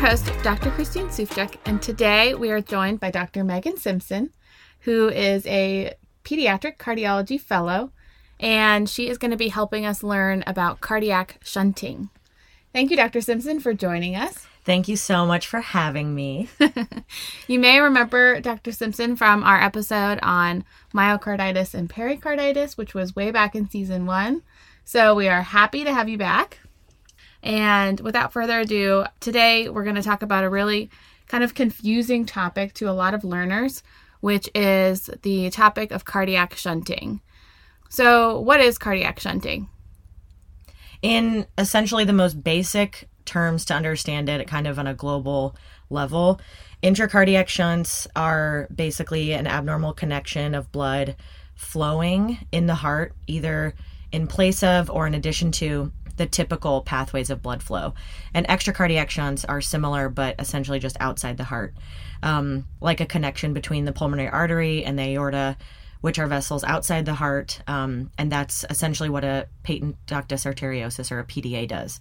your host, Dr. Christine Sufchuk, and today we are joined by Dr. Megan Simpson, who is a pediatric cardiology fellow, and she is going to be helping us learn about cardiac shunting. Thank you, Dr. Simpson, for joining us. Thank you so much for having me. you may remember Dr. Simpson from our episode on myocarditis and pericarditis, which was way back in season one. So we are happy to have you back. And without further ado, today we're going to talk about a really kind of confusing topic to a lot of learners, which is the topic of cardiac shunting. So, what is cardiac shunting? In essentially the most basic terms to understand it, kind of on a global level, intracardiac shunts are basically an abnormal connection of blood flowing in the heart, either in place of or in addition to the typical pathways of blood flow. And extracardiac shunts are similar, but essentially just outside the heart, um, like a connection between the pulmonary artery and the aorta, which are vessels outside the heart. Um, and that's essentially what a patent ductus arteriosus or a PDA does.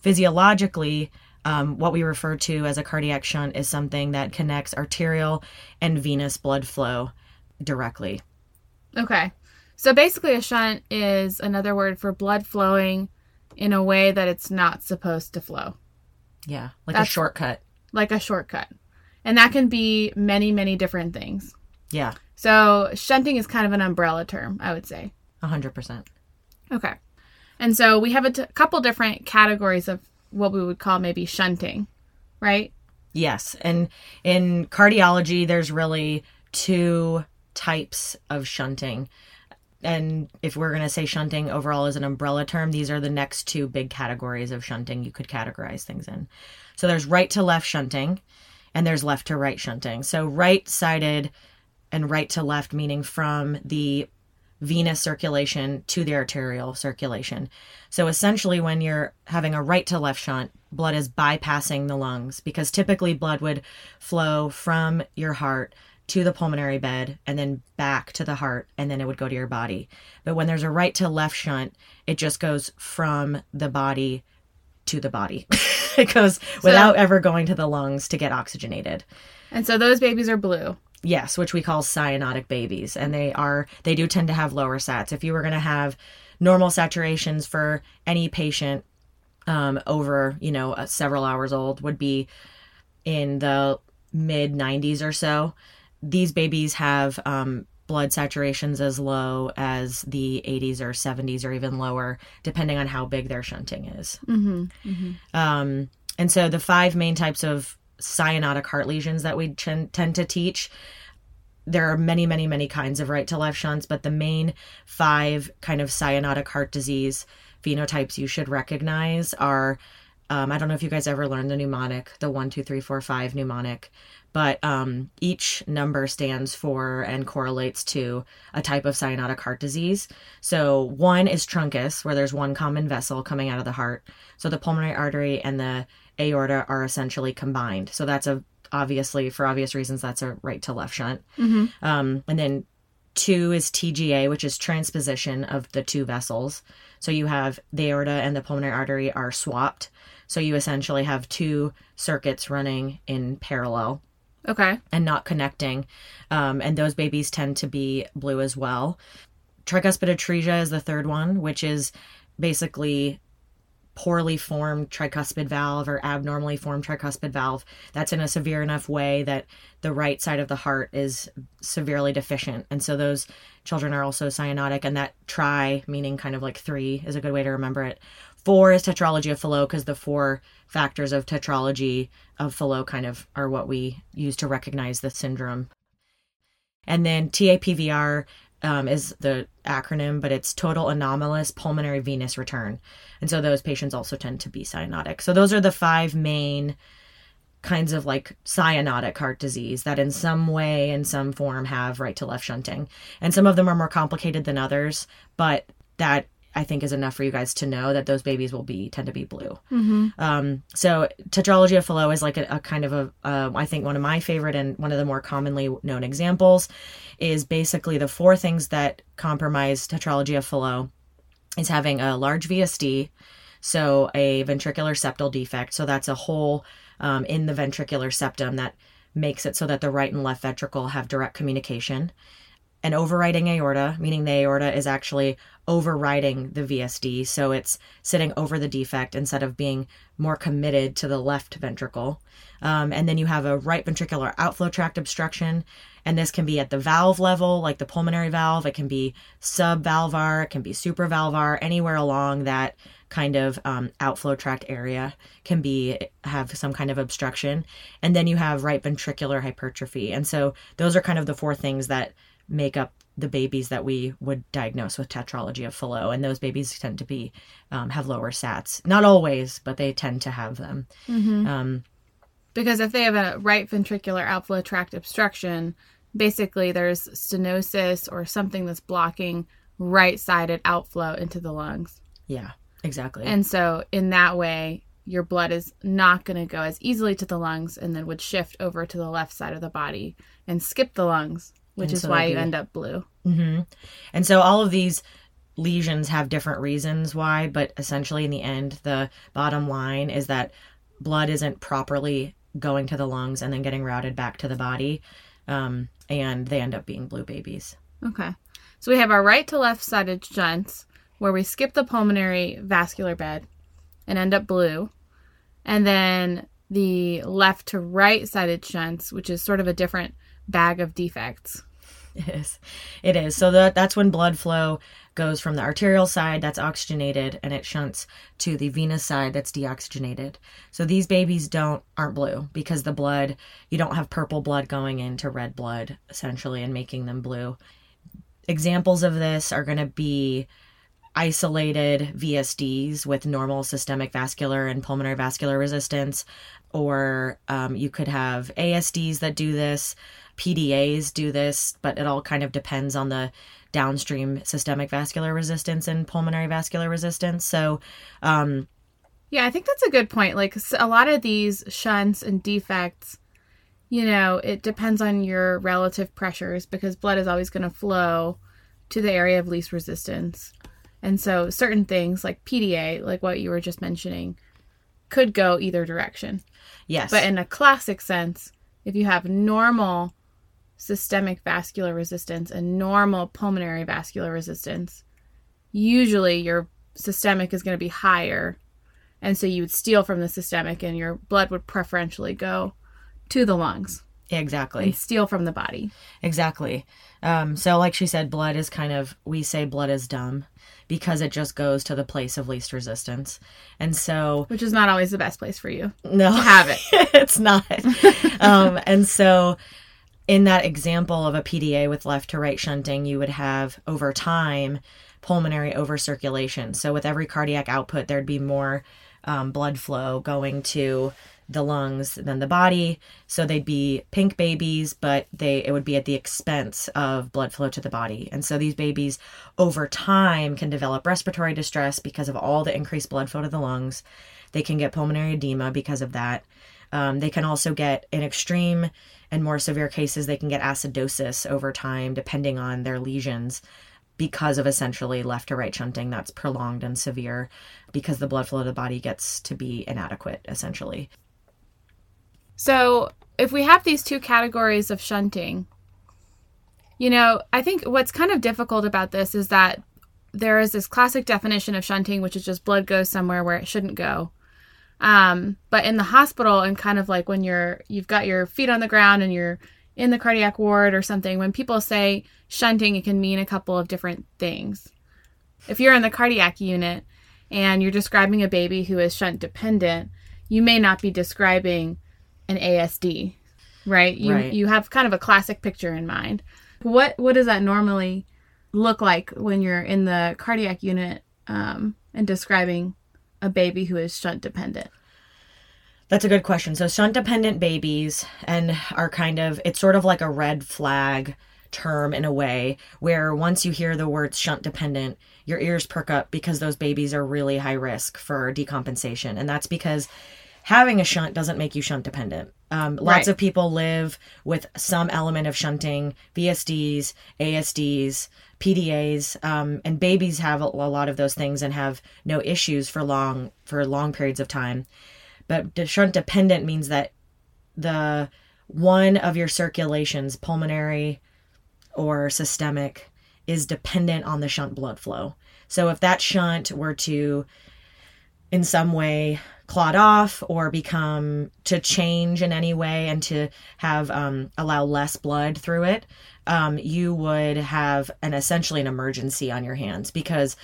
Physiologically, um, what we refer to as a cardiac shunt is something that connects arterial and venous blood flow directly. Okay. So basically, a shunt is another word for blood flowing in a way that it's not supposed to flow. Yeah, like That's a shortcut. Like a shortcut. And that can be many, many different things. Yeah. So shunting is kind of an umbrella term, I would say. 100%. Okay. And so we have a t- couple different categories of what we would call maybe shunting, right? Yes. And in cardiology, there's really two types of shunting and if we're going to say shunting overall as an umbrella term, these are the next two big categories of shunting you could categorize things in. So there's right to left shunting and there's left to right shunting. So right sided and right to left, meaning from the venous circulation to the arterial circulation. So essentially, when you're having a right to left shunt, blood is bypassing the lungs because typically blood would flow from your heart to the pulmonary bed and then back to the heart and then it would go to your body. But when there's a right to left shunt, it just goes from the body to the body. it goes without ever going to the lungs to get oxygenated. And so those babies are blue. Yes, which we call cyanotic babies and they are they do tend to have lower sats. If you were going to have normal saturations for any patient um, over, you know, uh, several hours old would be in the mid 90s or so these babies have um, blood saturations as low as the 80s or 70s or even lower, depending on how big their shunting is. Mm-hmm, mm-hmm. Um, and so the five main types of cyanotic heart lesions that we ch- tend to teach. There are many, many, many kinds of right to left shunts, but the main five kind of cyanotic heart disease phenotypes you should recognize are um, I don't know if you guys ever learned the mnemonic, the one, two, three, four, five mnemonic but um, each number stands for and correlates to a type of cyanotic heart disease. So one is truncus, where there's one common vessel coming out of the heart. So the pulmonary artery and the aorta are essentially combined. So that's a obviously for obvious reasons that's a right to left shunt. Mm-hmm. Um, and then two is TGA, which is transposition of the two vessels. So you have the aorta and the pulmonary artery are swapped. So you essentially have two circuits running in parallel. Okay. And not connecting. Um, and those babies tend to be blue as well. Tricuspid atresia is the third one, which is basically poorly formed tricuspid valve or abnormally formed tricuspid valve that's in a severe enough way that the right side of the heart is severely deficient and so those children are also cyanotic and that tri meaning kind of like three is a good way to remember it four is tetralogy of Fallot because the four factors of tetralogy of Fallot kind of are what we use to recognize the syndrome. And then TAPVR um, is the acronym, but it's total anomalous pulmonary venous return. And so those patients also tend to be cyanotic. So those are the five main kinds of like cyanotic heart disease that in some way in some form have right to left shunting and some of them are more complicated than others but that I think is enough for you guys to know that those babies will be tend to be blue. Mm-hmm. Um, so tetralogy of Fallot is like a, a kind of a uh, I think one of my favorite and one of the more commonly known examples is basically the four things that compromise tetralogy of Fallot is having a large VSD. So a ventricular septal defect. So that's a hole um, in the ventricular septum that makes it so that the right and left ventricle have direct communication. An overriding aorta, meaning the aorta is actually overriding the VSD. So it's sitting over the defect instead of being more committed to the left ventricle. Um, and then you have a right ventricular outflow tract obstruction. And this can be at the valve level, like the pulmonary valve. It can be subvalvar, it can be supravalvar, anywhere along that kind of um, outflow tract area can be have some kind of obstruction. And then you have right ventricular hypertrophy. And so those are kind of the four things that make up the babies that we would diagnose with tetralogy of Fallot, and those babies tend to be um, have lower SATs. Not always, but they tend to have them. Mm-hmm. Um, Because if they have a right ventricular outflow tract obstruction, basically there's stenosis or something that's blocking right sided outflow into the lungs. yeah, exactly. And so, in that way, your blood is not going to go as easily to the lungs and then would shift over to the left side of the body and skip the lungs, which And is so why you end up blue. hmm And so all of these lesions have different reasons why, but essentially in the end, the bottom line is that blood isn't properly going to the lungs and then getting routed back to the body. Um, and they end up being blue babies. Okay. So, we have our right to left sided shunts where we skip the pulmonary vascular bed and end up blue. And then the left to right sided shunts, which is sort of a different bag of defects. Is. It is. So that that's when blood flow goes from the arterial side that's oxygenated and it shunts to the venous side that's deoxygenated. So these babies don't aren't blue because the blood you don't have purple blood going into red blood essentially and making them blue. Examples of this are going to be isolated VSDs with normal systemic vascular and pulmonary vascular resistance, or um, you could have ASDs that do this, PDAs do this, but it all kind of depends on the downstream systemic vascular resistance and pulmonary vascular resistance. So, um, Yeah, I think that's a good point. Like a lot of these shunts and defects, you know, it depends on your relative pressures because blood is always going to flow to the area of least resistance. And so certain things like PDA, like what you were just mentioning, could go either direction. yes, But in a classic sense, if you have normal systemic vascular resistance and normal pulmonary vascular resistance, usually your systemic is going to be higher. And so you would steal from the systemic and your blood would preferentially go to the lungs exactly. steal from the body. Exactly. Um, so, like she said, blood is kind of, we say blood is dumb because it just goes to the place of least resistance. And so, Which is not always the best place for you no, to have it. it's not. um, and so, in that example of a PDA with left to right shunting, you would have over time pulmonary overcirculation. So, with every cardiac output, there'd be more um, blood flow going to the lungs than the body. So they'd be pink babies, but they it would be at the expense of blood flow to the body. And so these babies over time can develop respiratory distress because of all the increased blood flow to the lungs. They can get pulmonary edema because of that. Um, they can also get, in extreme and more severe cases, they can get acidosis over time, depending on their lesions, because of essentially left to right shunting that's prolonged and severe, because the blood flow to the body gets to be inadequate, essentially. So, if we have these two categories of shunting, you know, I think what's kind of difficult about this is that there is this classic definition of shunting, which is just blood goes somewhere where it shouldn't go. Um, but in the hospital, and kind of like when you're you've got your feet on the ground and you're in the cardiac ward or something, when people say shunting, it can mean a couple of different things. If you're in the cardiac unit and you're describing a baby who is shunt dependent, you may not be describing an ASD, right? You Right. you have kind of a classic picture in mind. What what does that normally look like when you're in the cardiac unit um, and describing a baby who is shunt dependent? That's a good question. So shunt dependent babies and are kind of it's sort of like a red flag term in a way where once you hear the words shunt dependent, your ears perk up because those babies are really high risk for decompensation. And that's because having a shunt doesn't make you shunt dependent. Um, lots Right. of people live with some element of shunting, VSDs, ASDs, PDAs, um, and babies have a, a lot of those things and have no issues for long for long periods of time. But shunt dependent means that the one of your circulations, pulmonary or systemic, is dependent on the shunt blood flow. So if that shunt were to in some way clot off or become to change in any way and to have um, allow less blood through it um, you would have an essentially an emergency on your hands because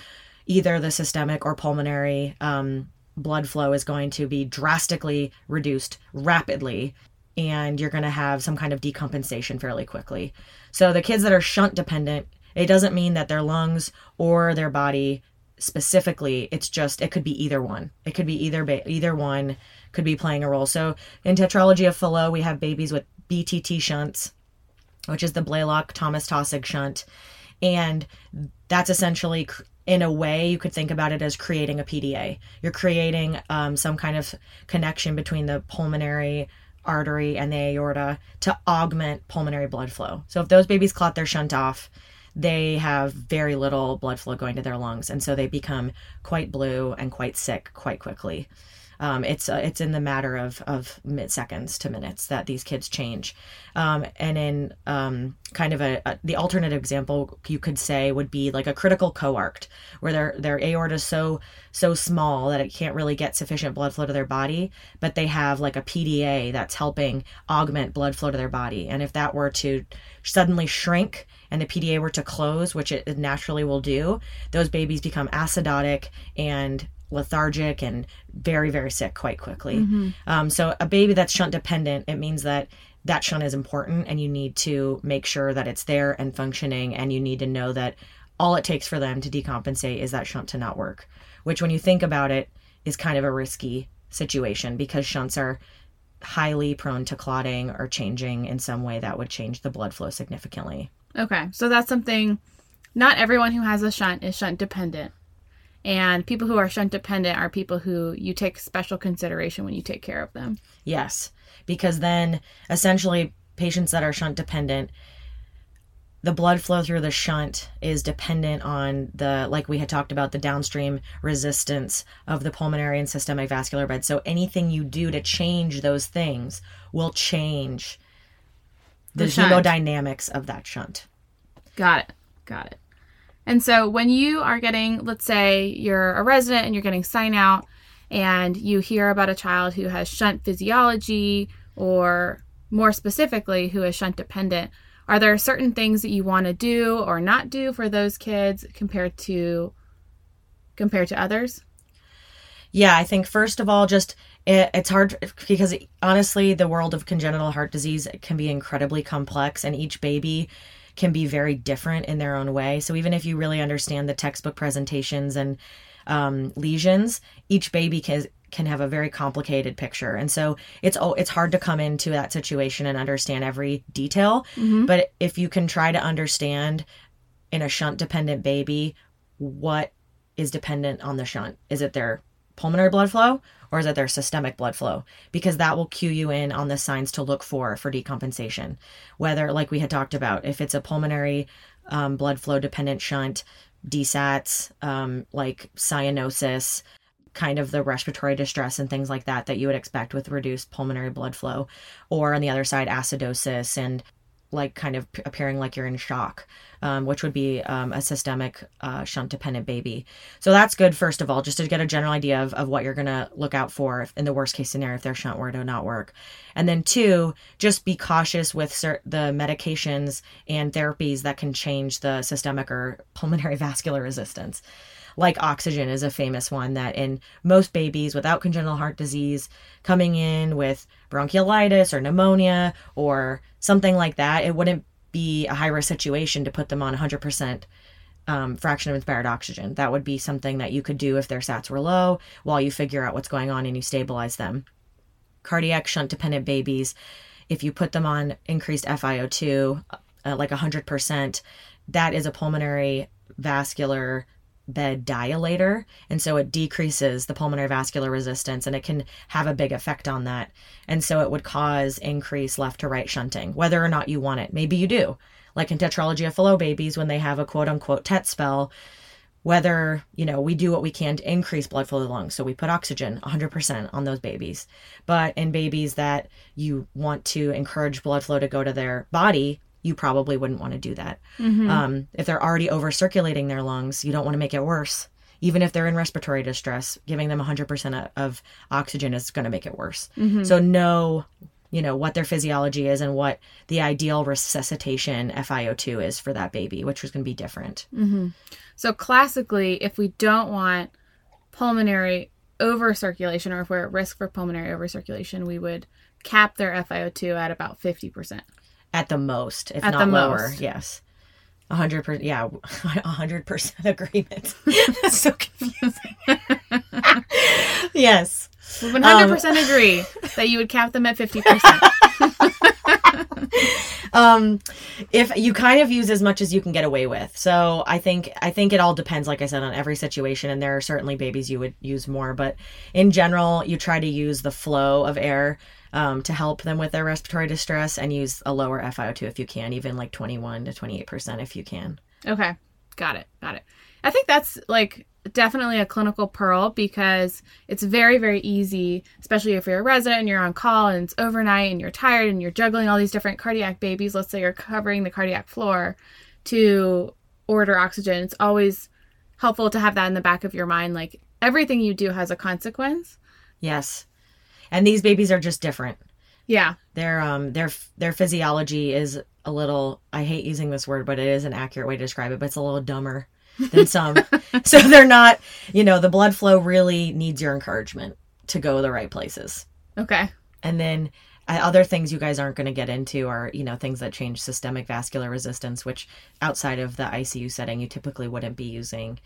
either the systemic or pulmonary um, blood flow is going to be drastically reduced rapidly and you're going to have some kind of decompensation fairly quickly. So the kids that are shunt dependent it doesn't mean that their lungs or their body specifically it's just it could be either one. It could be either ba- either one could be playing a role. So in tetralogy of Fallot we have babies with btt shunts which is the Blalock Thomas Taussig shunt. And that's essentially in a way you could think about it as creating a pda you're creating um, some kind of connection between the pulmonary artery and the aorta to augment pulmonary blood flow. So if those babies clot their shunt off they have very little blood flow going to their lungs, and so they become quite blue and quite sick quite quickly. Um, it's uh, it's in the matter of of seconds to minutes that these kids change, um, and in um, kind of a, a the alternative example you could say would be like a critical coarct, where their their aorta is so so small that it can't really get sufficient blood flow to their body, but they have like a PDA that's helping augment blood flow to their body, and if that were to suddenly shrink and the PDA were to close, which it naturally will do, those babies become acidotic and lethargic and very, very sick quite quickly. Um, so, a baby that's shunt dependent, it means that that shunt is important and you need to make sure that it's there and functioning, and you need to know that all it takes for them to decompensate is that shunt to not work, which, when you think about it, is kind of a risky situation because shunts are highly prone to clotting or changing in some way that would change the blood flow significantly. Okay, so that's something. Not everyone who has a shunt is shunt dependent, and people who are shunt dependent are people who you take special consideration when you take care of them. Yes, because then essentially patients that are shunt dependent, the blood flow through the shunt is dependent on the, like we had talked about, the downstream resistance of the pulmonary and systemic vascular bed. So anything you do to change those things will change the, The hemodynamics of that shunt. Got it. Got it. And so when you are getting, let's say you're a resident and you're getting sign out and you hear about a child who has shunt physiology or more specifically who is shunt dependent, are there certain things that you want to do or not do for those kids compared to compared to others? Yeah, I think first of all, just it, it's hard because honestly, the world of congenital heart disease can be incredibly complex, and each baby can be very different in their own way. So even if you really understand the textbook presentations and um, lesions, each baby can can have a very complicated picture, and so it's oh, it's hard to come into that situation and understand every detail. But if you can try to understand in a shunt dependent baby what is dependent on the shunt, is it their pulmonary blood flow or is it their systemic blood flow? Because that will cue you in on the signs to look for for decompensation. Whether, like we had talked about, if it's a pulmonary um, blood flow dependent shunt, DSATs, um, like cyanosis, kind of the respiratory distress and things like that that you would expect with reduced pulmonary blood flow, or on the other side, acidosis and like kind of appearing like you're in shock, um, which would be um, a systemic uh, shunt dependent baby. So that's good, first of all, just to get a general idea of, of what you're going to look out for if, in the worst case scenario if their shunt were to not work. And then, two, just be cautious with cer- the medications and therapies that can change the systemic or pulmonary vascular resistance. Like oxygen is a famous one that in most babies without congenital heart disease coming in with bronchiolitis or pneumonia or something like that, it wouldn't be a high risk situation to put them on 100% um, fraction of inspired oxygen. That would be something that you could do if their SATs were low while you figure out what's going on and you stabilize them. Cardiac shunt dependent babies, if you put them on increased FiO2, uh, like 100%, that is a pulmonary vascular bed dilator. And so it decreases the pulmonary vascular resistance and it can have a big effect on that. And so it would cause increased left to right shunting, whether or not you want it. Maybe you do. Like in Tetralogy of Fallot babies, when they have a quote unquote TET spell, whether you know we do what we can to increase blood flow to the lungs so we put oxygen 100% on those babies but in babies that you want to encourage blood flow to go to their body you probably wouldn't want to do that. Mm-hmm. Um, if they're already over circulating their lungs you don't want to make it worse. Even if they're in respiratory distress giving them 100% of oxygen is going to make it worse. Mm-hmm. So know you know what their physiology is and what the ideal resuscitation FiO2 is for that baby which is going to be different. Mm-hmm. So classically, if we don't want pulmonary overcirculation or if we're at risk for pulmonary overcirculation, we would cap their FiO2 at about 50%. At the most, if At not lower. most. Yes, a hundred percent. Yeah, a hundred percent agreement. That's so confusing. yes, 100% agree that you would cap them at 50%. um, if you kind of use as much as you can get away with. So I think I think it all depends, like I said, on every situation. And there are certainly babies you would use more, but in general, you try to use the flow of air. Um, to help them with their respiratory distress and use a lower FiO2 if you can, even like 21 to 28% if you can. Okay. Got it. Got it. I think that's like definitely a clinical pearl because it's very, very easy, especially if you're a resident and you're on call and it's overnight and you're tired and you're juggling all these different cardiac babies. Let's say you're covering the cardiac floor to order oxygen. It's always helpful to have that in the back of your mind. Like everything you do has a consequence. Yes. And these babies are just different. Yeah. Their um their their physiology is a little I hate using this word, but it is an accurate way to describe it, but it's a little dumber than some. so they're not, you know, the blood flow really needs your encouragement to go the right places. Okay. And then uh, other things you guys aren't going to get into are, you know, things that change systemic vascular resistance, which outside of the ICU setting you typically wouldn't be using.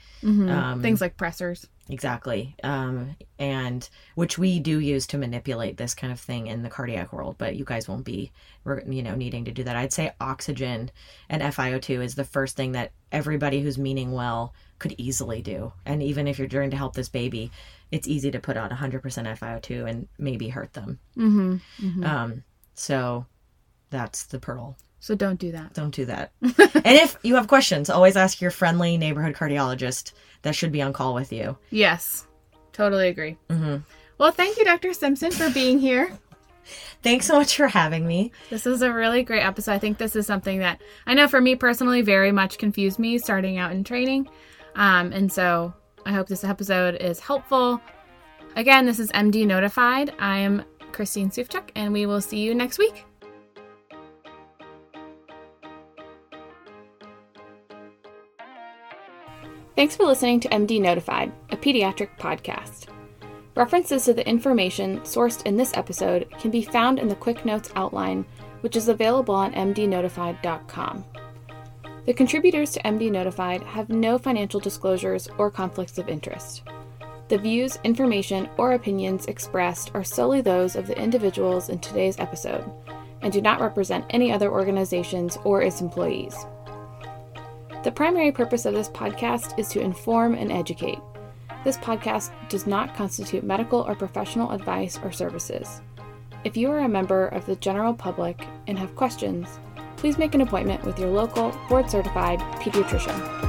Um, Things like pressors. Exactly. Um, and which we do use to manipulate this kind of thing in the cardiac world, but you guys won't be, you know, needing to do that. I'd say oxygen and FiO2 is the first thing that everybody who's meaning well could easily do. And even if you're trying to help this baby, it's easy to put on 100% FiO2 and maybe hurt them. Mm-hmm. Um, so that's the pearl. So don't do that. Don't do that. and if you have questions, always ask your friendly neighborhood cardiologist that should be on call with you. Yes. Totally agree. Mhm. Well, thank you, Dr. Simpson, for being here. Thanks so much for having me. This is a really great episode. I think this is something that I know for me personally very much confused me starting out in training. Um, and so I hope this episode is helpful. Again, this is MD Notified. I am Christine Sufchuk, and we will see you next week. Thanks for listening to MD Notified, a pediatric podcast. References to the information sourced in this episode can be found in the Quick Notes outline, which is available on mdnotified.com. The contributors to MD Notified have no financial disclosures or conflicts of interest. The views, information, or opinions expressed are solely those of the individuals in today's episode and do not represent any other organizations or its employees. The primary purpose of this podcast is to inform and educate. This podcast does not constitute medical or professional advice or services. If you are a member of the general public and have questions, please make an appointment with your local board certified pediatrician.